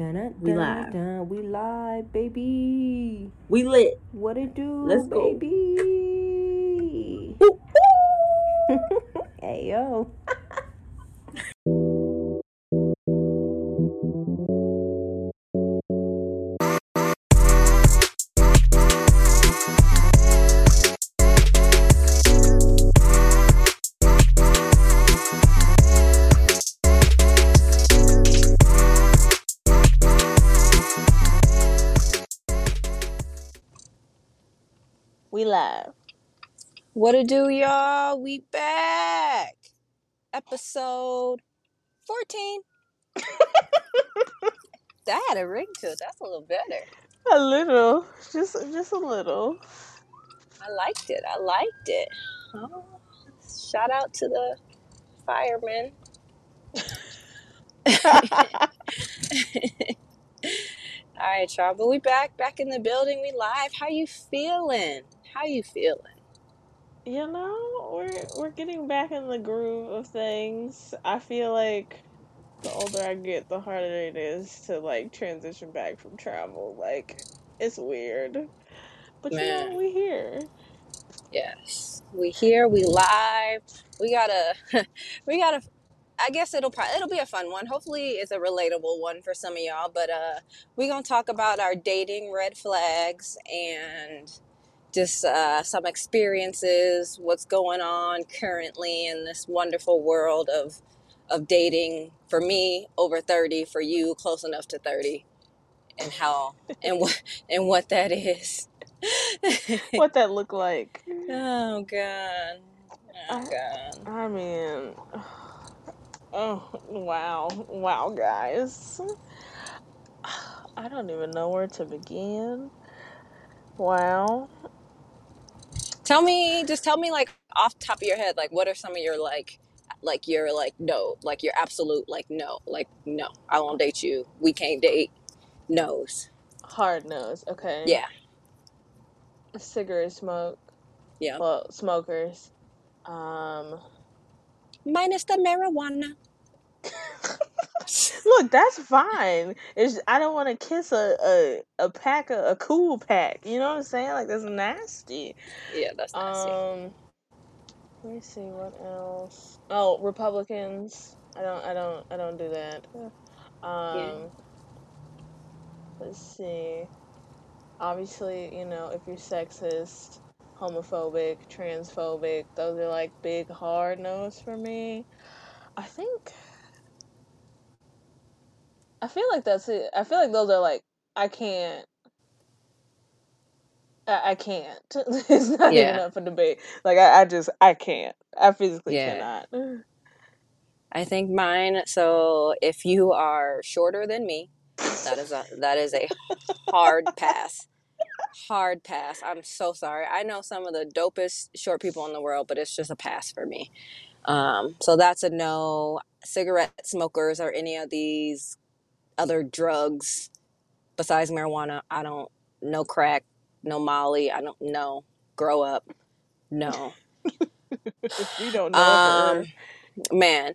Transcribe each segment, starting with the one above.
Dun, We live. we live, baby. We lit. What it do, Let's go. baby? hey yo. What it do, y'all? We back. Episode 14. that had a ring to it. That's a little better. A little, just just a little. I liked it. I liked it. Oh, shout out to the firemen. All right, y'all. But we back, back in the building. We live. How you feeling? How you feeling? You know, we're we're getting back in the groove of things. I feel like the older I get, the harder it is to like transition back from travel. Like it's weird, but you know, we here. Yes, we here. We live. We gotta. we gotta. I guess it'll probably it'll be a fun one. Hopefully, it's a relatable one for some of y'all. But uh, we gonna talk about our dating red flags and just uh, some experiences, what's going on currently in this wonderful world of of dating. For me, over thirty. For you, close enough to thirty, and how and what and what that is. What that look like? Oh God. Oh I, God. I mean, oh wow, wow, guys. I don't even know where to begin. Wow. Tell me, just tell me like off the top of your head, like what are some of your like like your like no, like your absolute like no, like no, I won't date you. We can't date. No's. Hard nose. Okay. Yeah. Cigarette smoke. Yeah. Well, smokers. Um. Minus the marijuana. Look, that's fine. It's I don't want to kiss a, a a pack of a cool pack. You know what I'm saying? Like that's nasty. Yeah, that's nasty. Um. Let me see what else. Oh, Republicans. I don't. I don't. I don't do that. Um. Let's see. Obviously, you know, if you're sexist, homophobic, transphobic, those are like big hard no's for me. I think. I feel like that's it. I feel like those are like I can't. I, I can't. it's not even Yeah. up for debate. Like I, I just I can't. I physically Yeah. cannot. I think mine so if you are shorter than me, that is a that is a hard pass. Hard pass. I'm so sorry. I know some of the dopest short people in the world, but it's just a pass for me. Um, so that's a no. Cigarette smokers or any of these other drugs besides marijuana, I don't. No crack, no Molly. I don't. know. Grow up. No. we don't know her. Um, man.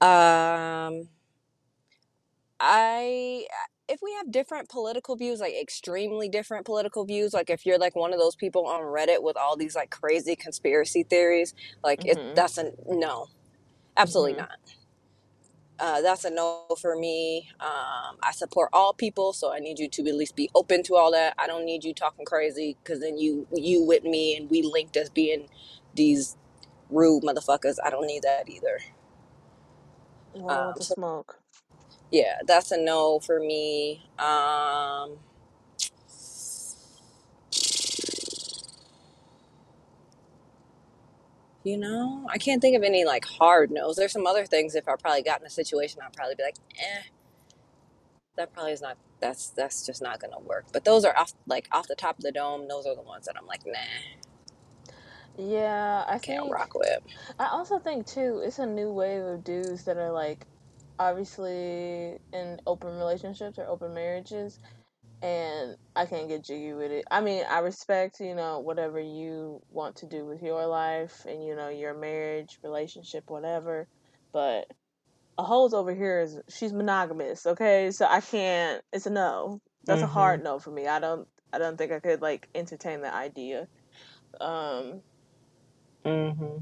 Um, I if we have different political views, like extremely different political views, like if you're like one of those people on Reddit with all these like crazy conspiracy theories, like Mhm. it that's a no. Absolutely Mhm. not. Uh, that's a no for me. Um, I support all people, so I need you to at least be open to all that. I don't need you talking crazy because then you you with me and we linked as being these rude motherfuckers. I don't need that either. Um, so smoke? yeah, that's a no for me. Um, you know, I can't think of any like hard no's. There's some other things. If I probably got in a situation, I'd probably be like, eh, that probably is not. That's that's just not gonna work. But those are off like off the top of the dome. Those are the ones that I'm like, nah, Yeah, I can't think rock with. I also think too it's a new wave of dudes that are like obviously in open relationships or open marriages and I can't get jiggy with it. I mean, I respect, you know, whatever you want to do with your life and you know, your marriage, relationship, whatever, but a hoe's over here is she's monogamous. Okay, so I can't. It's a no. That's a Mm-hmm. hard no for me. I don't. I don't think I could like entertain the idea. Um. Mm-hmm.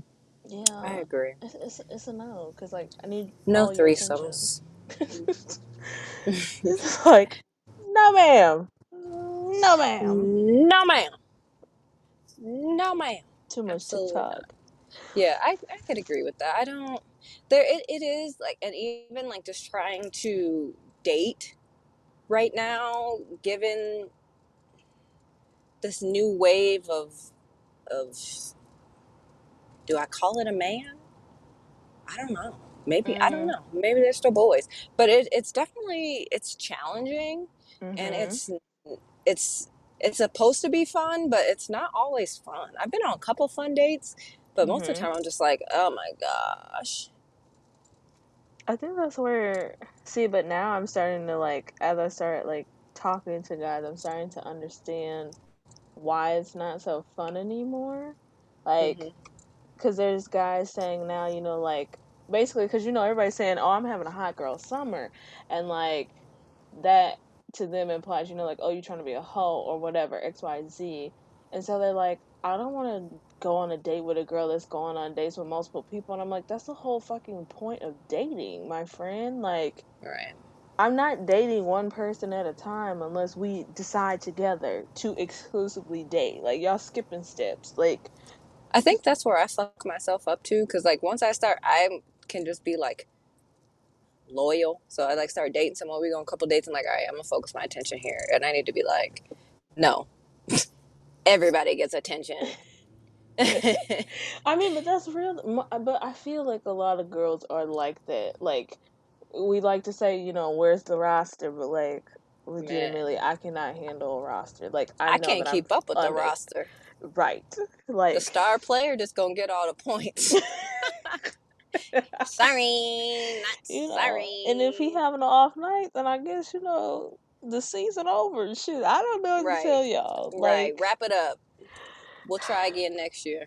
Yeah. I agree. It's it's, it's a no because like I need No all your threesomes. it's like no, ma'am. No, ma'am. No, ma'am. No, ma'am. Too much Absolutely TikTok. not. Yeah, I, I could agree with that. I don't. There, it, it is like, and even like just trying to date right now, given this new wave of of do I call it a man? I don't know. Maybe I don't Mm. know. Maybe they're still boys, but it, it's definitely it's challenging and Mm-hmm. it's it's it's supposed to be fun, but it's not always fun. I've been on a couple fun dates, but most of the Mm-hmm. time I'm just like, oh my gosh. I think that's where see, but now I'm starting to like as I start like talking to guys, I'm starting to understand why it's not so fun anymore. Like, because there's guys saying now, you know, like basically, because you know everybody's saying, "Oh, I'm having a hot girl summer," and like that to them implies, you know, like, "Oh, you're trying to be a hoe or whatever X, Y, Z," and so they're like, "I don't want to go on a date with a girl that's going on dates with multiple people," and I'm like, "That's the whole fucking point of dating, my friend. Like, Right. I'm not dating one person at a time unless we decide together to exclusively date. Like, y'all skipping steps, like." I think that's where I fuck myself up too, because like once I start, I can just be like loyal. So I like start dating someone. We go on a couple dates and like, all right, I'm gonna focus my attention here, and I need to be like, no, everybody gets attention. I mean, but that's real. Uh, but I feel like a lot of girls are like that. Like, we like to say, you know, where's the roster? But like, Man, legitimately, I cannot handle a roster. Like, I I know can't that I'm keep up with the roster. Right. Like the star player just gonna get all the points. sorry, not you know, and if he having an off night, then I guess you know the season over. Shit, I don't know what to tell y'all. right. Like, Wrap it up. We'll try again next year.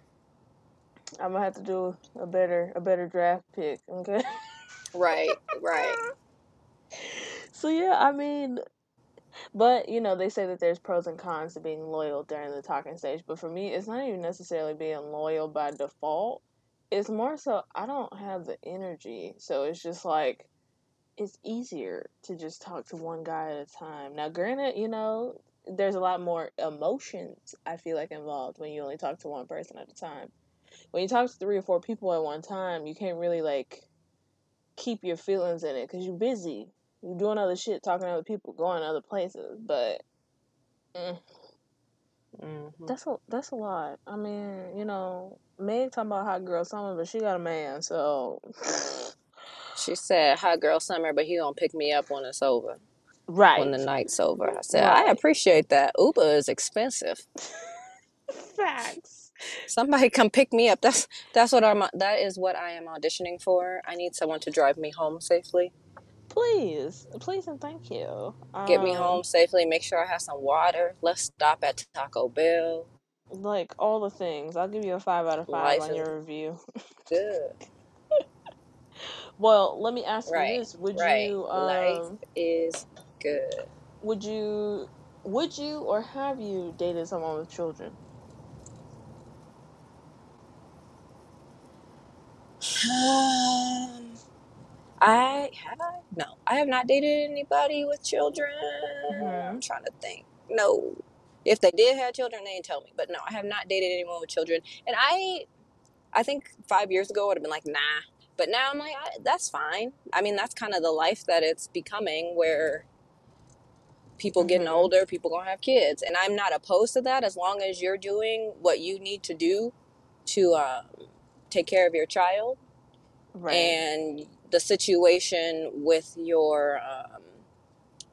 I'm gonna have to do a better, a better draft pick. Okay. Right, right. So yeah, I mean, But you know, they say that there's pros and cons to being loyal during the talking stage. But for me, it's not even necessarily being loyal by default. It's more so I don't have the energy, so it's just like it's easier to just talk to one guy at a time. Now, granted, you know, there's a lot more emotions I feel like involved when you only talk to one person at a time. When you talk to three or four people at one time, you can't really like keep your feelings in it because you're busy. You're doing other shit, talking to other people, going to other places. But mm, Mm-hmm. that's a that's a lot. I mean, you know, Meg talking about hot girl summer, but she got a man, so She said, "Hot girl summer, but he gonna pick me up when it's over, Right. when the night's over." I said, "I appreciate that. Uber is expensive. facts. Somebody come pick me up. That's that's what I'm. That is what I am auditioning for. I need someone to drive me home safely, Please, please, and thank you. get me Um, home safely, make sure I have some water. Let's stop at Taco Bell. like all the things. I'll give you a five out of five Life on is your review. good. Well, let me ask you Right, this: Would right. you Life um is good. would you would you or have you dated someone with children? Have I? No, I have not dated anybody with children. Mm-hmm. I'm trying to think. No. If they did have children, they didn't tell me. But no, I have not dated anyone with children. And I I think five years ago I would have been like, nah. But now I'm like, I, that's fine. I mean, that's kind of the life that it's becoming where people getting Mm-hmm. older, people gonna have kids. And I'm not opposed to that as long as you're doing what you need to do to um, take care of your child Right. and the situation with your um,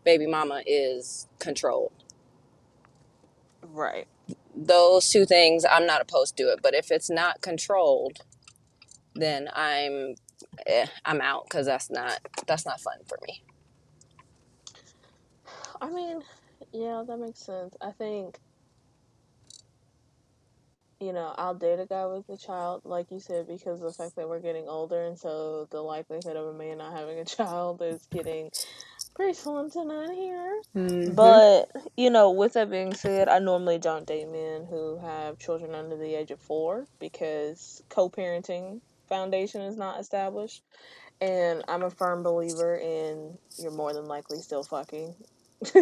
baby mama is controlled. Right. Those two things, I'm not opposed to it. But if it's not controlled, then I'm eh, I'm out because that's not that's not fun for me. I mean, yeah, that makes sense. I think you know, I'll date a guy with a child, like you said, because of the fact that we're getting older, and so the likelihood of a man not having a child is getting pretty slim to none here. Mm-hmm. But you know, with that being said, I normally don't date men who have children under the age of four because co-parenting foundation is not established, and I'm a firm believer in you're more than likely still fucking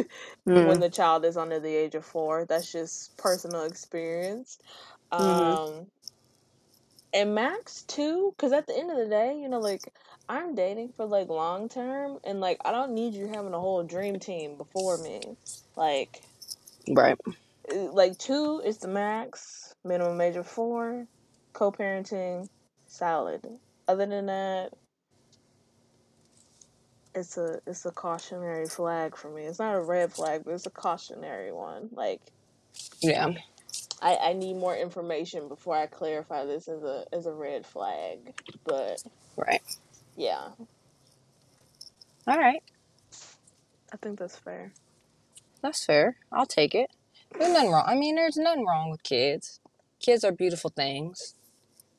Mm. when the child is under the age of four. That's just personal experience. Mm-hmm. Um, and max two, because at the end of the day, you know, like I'm dating for like long term, and like I don't need you having a whole dream team before me. Like, Right. uh, like two is the max, minimum major four, co-parenting, solid. Other than that, it's a it's a cautionary flag for me. It's not a red flag, but it's a cautionary one. Like Yeah. I, I need more information before I clarify this as a as a red flag. But Right. yeah, All right. I think that's fair. That's fair. I'll take it. There's nothing wrong. I mean, there's nothing wrong with kids. Kids are beautiful things.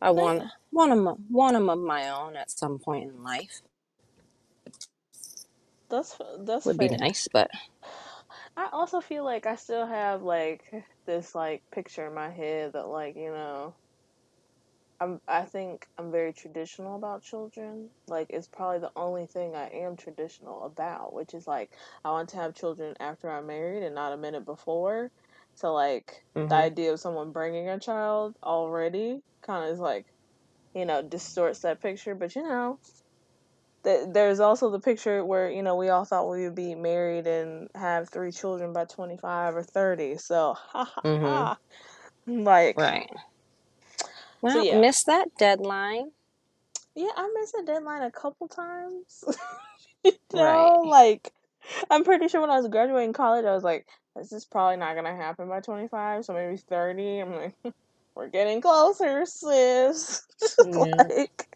I want want them want them of my own at some point in life. That's that's Would fair. be nice, but I also feel like I still have like this like picture in my head that like you know I'm I think I'm very traditional about children. Like it's probably the only thing I am traditional about, which is like I want to have children after I'm married and not a minute before. So like Mhm. the idea of someone bringing a child already kind of is like you know distorts that picture, but you know th- there's also the picture where you know we all thought we would be married and have three children by 25 or 30 so ha ha Mhm. ha like right. Well, yeah. missed that deadline. yeah i missed a deadline a couple times you know like i'm pretty sure when i was graduating college i was like this is probably not gonna happen by 25 so maybe 30 i'm like we're getting closer sis Yeah. like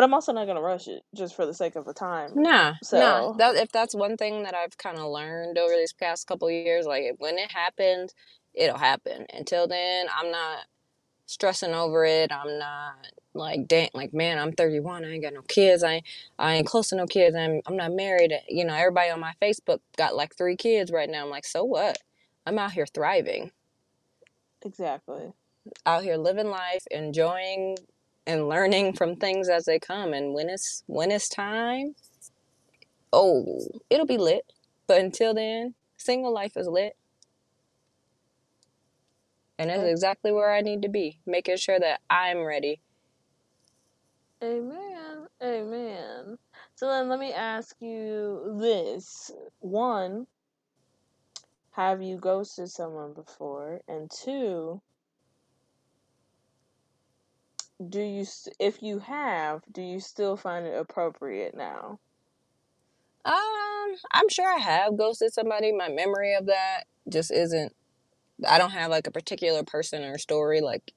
but i'm also not gonna rush it just for the sake of the time Nah, So- nah. That if that's one thing that I've kind of learned over these past couple years, like when it happens, it'll happen. Until then, I'm not stressing over it. I'm not like dang, like man, I'm 31. I ain't got no kids. I ain't, I ain't close to no kids. I'm I'm not married. You know, everybody on my Facebook got like three kids right now. I'm like, so what? I'm out here thriving, exactly out here living life, enjoying and learning from things as they come. And when it's when it's time, oh, it'll be lit. But until then, single life is lit. And that's exactly where I need to be, making sure that I'm ready. Amen. Amen. So then let me ask you this. One, have you ghosted someone before? And two, do you if you have, do you still find it appropriate now? Um, I'm sure I have ghosted somebody. My memory of that just isn't. I don't have like a particular person or story like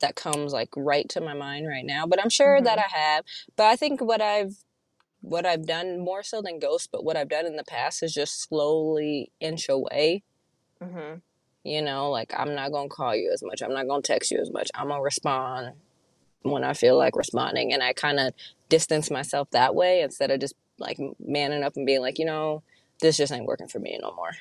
that comes like right to my mind right now. But I'm sure that I have. But I think what I've what I've done more so than ghost, but what I've done in the past is just slowly inch away. Mhm. You know, like I'm not gonna call you as much. I'm not gonna text you as much. I'm gonna respond when I feel like responding, and I kind of distance myself that way instead of just like manning up and being like, you know, this just ain't working for me no more,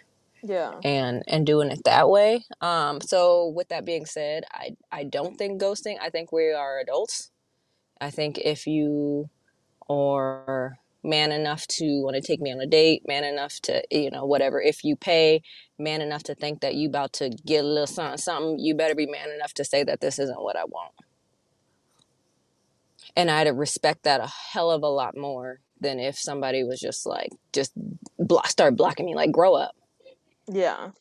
Yeah. and and doing it that way. Um, so with that being said, I I don't think ghosting. I think we are adults. I think if you are man enough to want to take me on a date, man enough to you know whatever. If you pay, man enough to think that you about to get a little something, something, you better be man enough to say that this isn't what I want. And I'd respect that a hell of a lot more than if somebody was just like just block, start blocking me, like grow up. Yeah.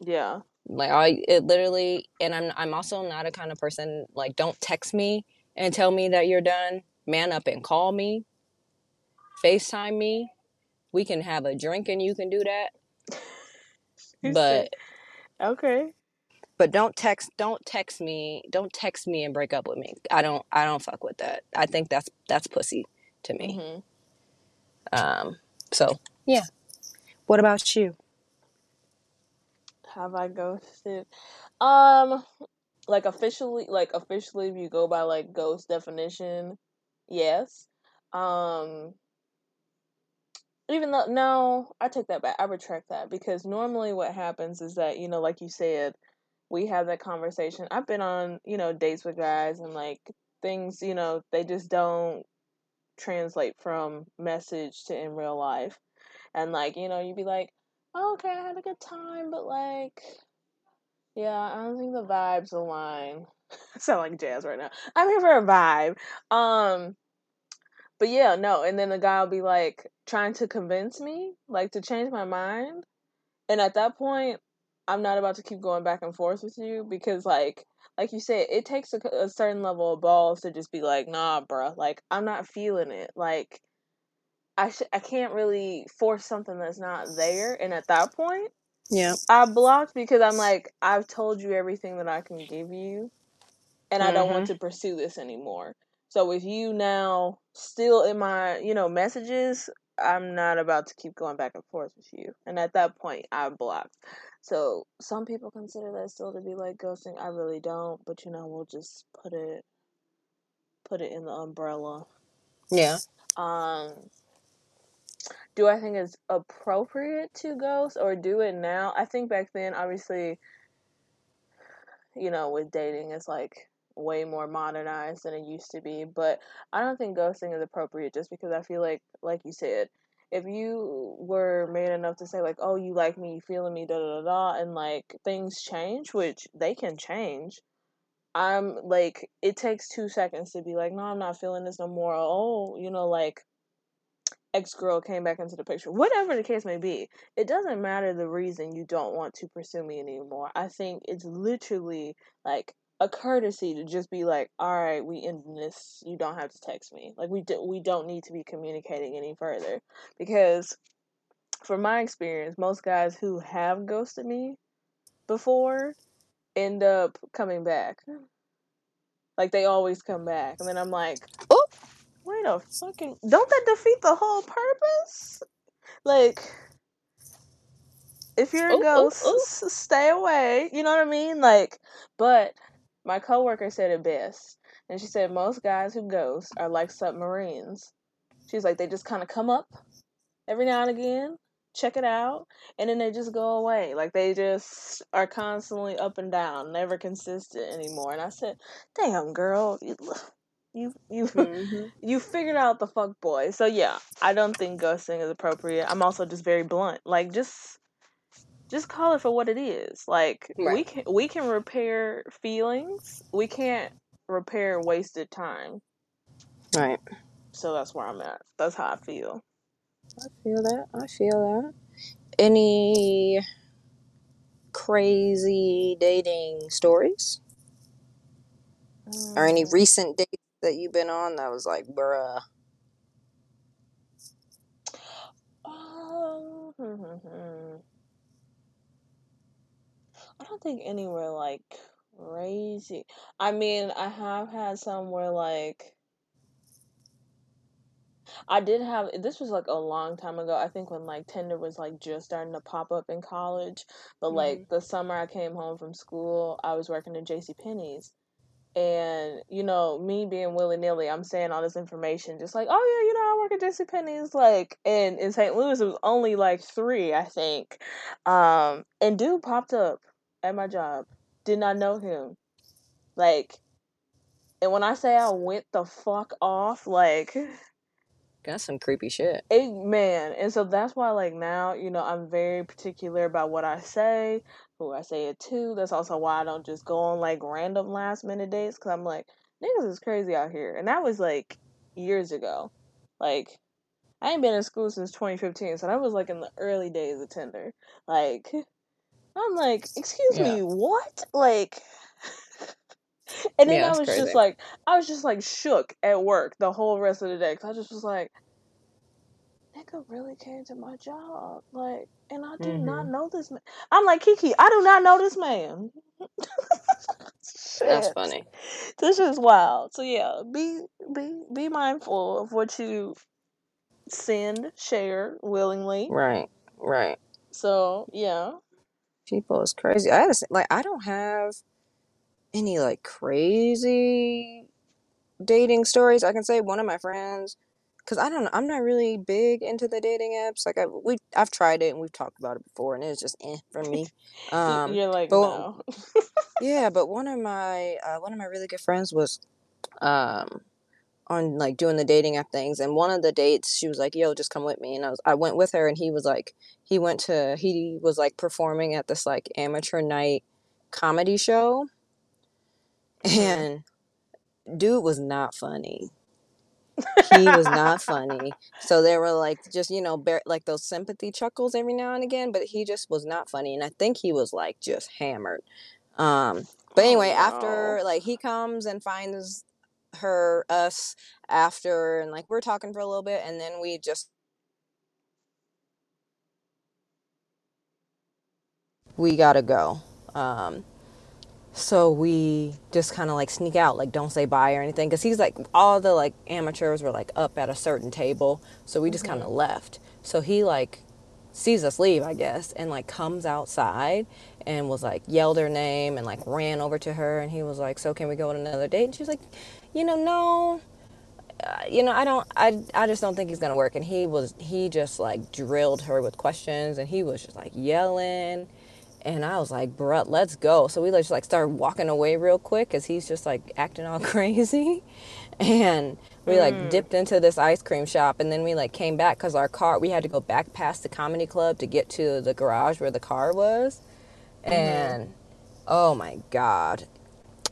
Yeah. Like I, it literally, and I'm I'm also not a kind of person like don't text me and tell me that you're done. Man up and call me, FaceTime me. We can have a drink and you can do that. But okay. But don't text don't text me don't text me and break up with me. I don't I don't fuck with that. I think that's that's pussy to me. Mhm. Um so yeah. What about you? Have I ghosted? Um, like officially like officially if you go by like ghost definition, yes. Um even though no, I take that back. I retract that because normally what happens is that, you know, like you said, we have that conversation. I've been on, you know, dates with guys and like things, you know, they just don't translate from message to in real life. And like, you know, you'd be like, oh, okay, I had a good time, but like yeah, I don't think the vibes align. sound like jazz right now. I'm here for a vibe. Um but yeah, no, and then the guy will be like trying to convince me, like to change my mind. And at that point, I'm not about to keep going back and forth with you because like like you said, it takes a, a certain level of balls to just be like, nah, bruh, like I'm not feeling it. Like I sh- I can't really force something that's not there. And at that point, Yeah. I blocked because I'm like, I've told you everything that I can give you, and I don't want Mm-hmm. to pursue this anymore. So with you now still in my, you know, messages, I'm not about to keep going back and forth with you. And at that point, I blocked. So some people consider that still to be like ghosting. I really don't, but you know, we'll just put it put it in the umbrella. Yeah. Um, do I think it's appropriate to ghost or do it now? I think back then, obviously, you know, with dating, it's like way more modernized than it used to be. But I don't think ghosting is appropriate just because I feel like, like you said, if you were man enough to say like, "Oh, you like me, you feeling me," da da da da, and like things change, which they can change. I'm like, it takes two seconds to be like, "No, I'm not feeling this no more." Oh, you know, like ex girl came back into the picture. Whatever the case may be, it doesn't matter the reason you don't want to pursue me anymore. I think it's literally like a courtesy to just be like, "All right, we end this. You don't have to text me. Like we do, we don't need to be communicating any further." Because from my experience, most guys who have ghosted me before end up coming back. Like they always come back, and then I'm like, Oh, wait a fucking don't that defeat the whole purpose? Like if you're a oh, oh, ghost, oh. s- stay away. You know what I mean? Like, but my coworker said it best, and she said most guys who ghost are like submarines. She's like they just kind of come up every now and again, check it out, and then they just go away. Like they just are constantly up and down, never consistent anymore. And I said, "Damn, girl, you you you, Mm-hmm. you figured out the fuck boy." So yeah, I don't think ghosting is appropriate. I'm also just very blunt. Like just just call it for what it is. Like we can we can repair feelings. We can't repair wasted time. Right. So that's where I'm at. That's how I feel. I feel that. I feel that. Any crazy dating stories or any Mm. recent dates that you've been on that was like, bruh? Um, I don't think anywhere like crazy. I mean, I have had some where like I did have this was like a long time ago. I think when like Tinder was like just starting to pop up in college. But Mm-hmm. like the summer I came home from school, I was working at JC Penney's. And, you know, me being willy nilly, I'm saying all this information just like, oh yeah, you know, I work at JC Penney's like and in St. Louis it was only like three, I think. Um and dude popped up at my job. Did not know him. Like and when I say I went the fuck off, like That's some creepy shit. Amen. And so that's why, like, now, you know, I'm very particular about what I say, who I say it to. That's also why I don't just go on, like, random last minute dates, because I'm like, niggas is crazy out here. And that was, like, years ago. Like, I ain't been in school since 2015, so that was, like, in the early days of Tinder. Like, I'm like, excuse Yeah. me, what? Like, and then Yeah, I was crazy. just like, I was just, like, shook at work the whole rest of the day, because I just was like, nigga really came to my job. Like, and I do not Mm-hmm. know this man. I'm like, Kiki, I do not know this man. That's funny. This is wild. So yeah, be be be mindful of what you send, share willingly. Right. Right. So yeah. People is crazy. I say, like I don't have any like crazy dating stories. I can say one of my friends, because I don't know, I'm not really big into the dating apps. Like I we I've tried it and we've talked about it before, and it's just eh for me. Um, You're like, but no. yeah, but one of my uh, one of my really good friends was um on like doing the dating app things and one of the dates she was like yo just come with me and I was I went with her and he was like he went to he was like performing at this like amateur night comedy show and dude was not funny. He was not funny. So there were like just you know bare, like those sympathy chuckles every now and again but he just was not funny and I think he was like just hammered. Um but Oh anyway no. after like he comes and finds her us after and like we're talking for a little bit and then we just we gotta go um so we just kind of like sneak out like don't say bye or anything because he's like all the like amateurs were like up at a certain table so we just kind hmm of left so he like sees us leave i guess and like comes outside and was like yelled her name and like ran over to her and he was like so can we go on another date? And she was like you know no uh, you know, I don't, I, I just don't think he's gonna work. And he was, he just like drilled her with questions, and he was just like yelling, and I was like, bruh, let's go. So we just like started walking away real quick, cause he's just like acting all crazy, and we like Mm. dipped into this ice cream shop, and then we like came back, cause our car, we had to go back past the comedy club to get to the garage where the car was, hmm and oh my god,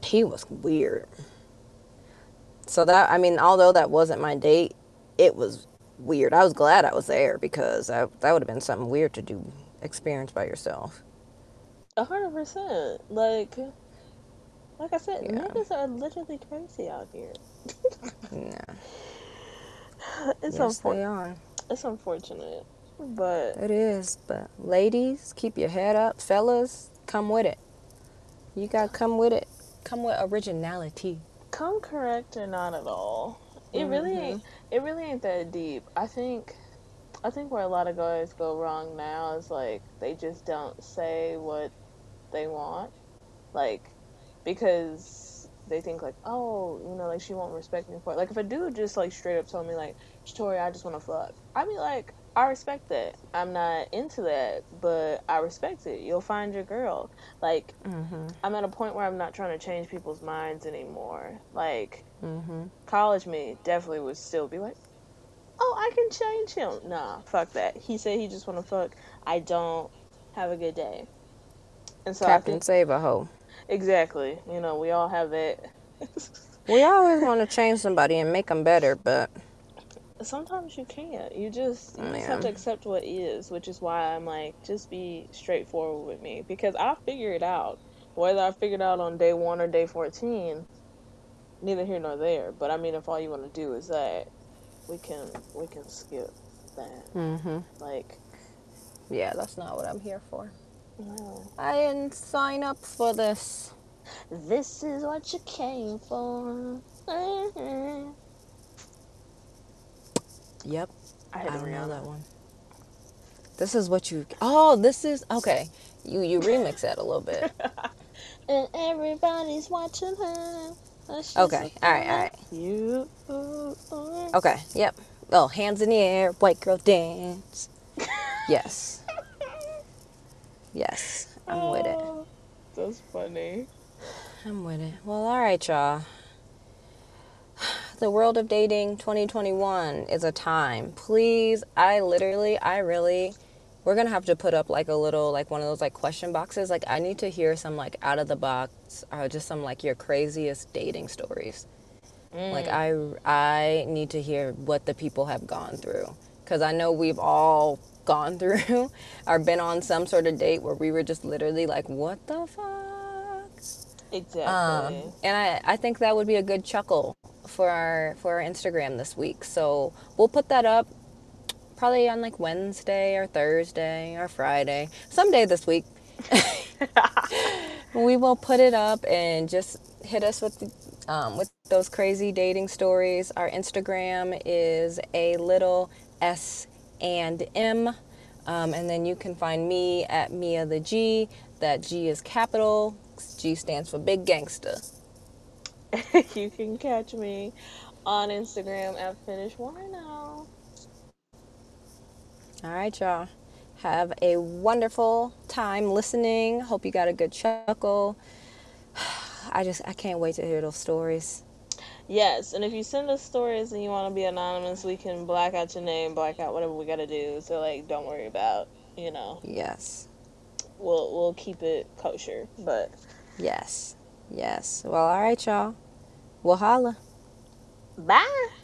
he was weird. So that I mean, although that wasn't my date, it was weird. I was glad I was there because that that would have been something weird to do experience by yourself. A hundred percent. Like, like I said, Yeah. niggas are literally crazy out here. Yeah. It's Yes, unfor- they are. It's unfortunate, but It is. But ladies, keep your head up. Fellas, come with it. You gotta come with it. Come with originality. Come correct or not at all. It really Mhm. ain't. It really ain't that deep. I think. I think where a lot of guys go wrong now is like they just don't say what they want, like because they think like, oh, you know, like she won't respect me for it. Like if a dude just like straight up told me like, Tori, I just want to fuck, I'd be like, I respect that. I'm not into that, but I respect it. You'll find your girl. Like Mhm. I'm at a point where I'm not trying to change people's minds anymore. Like Mhm. college me definitely would still be like, oh, I can change him. Nah, fuck that. He said he just want to fuck. I don't. Have a good day. And so I Captain think Save a Hoe. exactly. You know, we all have that. We always want to change somebody and make them better, but Sometimes you can't. You just you just have to accept what is, which is why I'm like, just be straightforward with me because I'll figure it out. Whether I figured out on day one or day fourteen, neither here nor there. But I mean, if all you want to do is that, we can we can skip that. Mhm. Like, Yeah, that's not what I'm here for. no, I didn't sign up for this. this is what you came for. Yep. I I don't know that one. This is what you. Oh, this is okay. You you remix that a little bit. and everybody's watching her. Oh, okay. looking All right. All right. You. Okay. Yep. Oh, hands in the air, white girl dance. Yes. Yes. I'm with it. Oh, That's funny. I'm with it. Well, all right, y'all. The world of dating 2021 is a time. Please, I literally, I really, we're gonna have to put up like a little, like one of those like question boxes. Like, I need to hear some like out of the box, or just some like your craziest dating stories. Like, Mm. I, I need to hear what the people have gone through, because I know we've all gone through or been on some sort of date where we were just literally like, what the fuck? Exactly. Um, and I, I think that would be a good chuckle for our for our Instagram this week. So we'll put that up probably on like Wednesday or Thursday or Friday, someday this week. we will put it up and just hit us with the, um, with those crazy dating stories. Our Instagram is a little s and m, um, and then you can find me at Mia the G. That G is capital G stands for Big Gangster. you can catch me on Instagram at Finish Wino. All right, y'all. Have a wonderful time listening. Hope you got a good chuckle. I just I can't wait to hear those stories. Yes, and if you send us stories and you want to be anonymous, we can black out your name, black out whatever we gotta do. So like, don't worry about, you know, Yes. we'll we'll keep it kosher. But Yes. Yes. Well, all right, y'all. We'll holla. bye.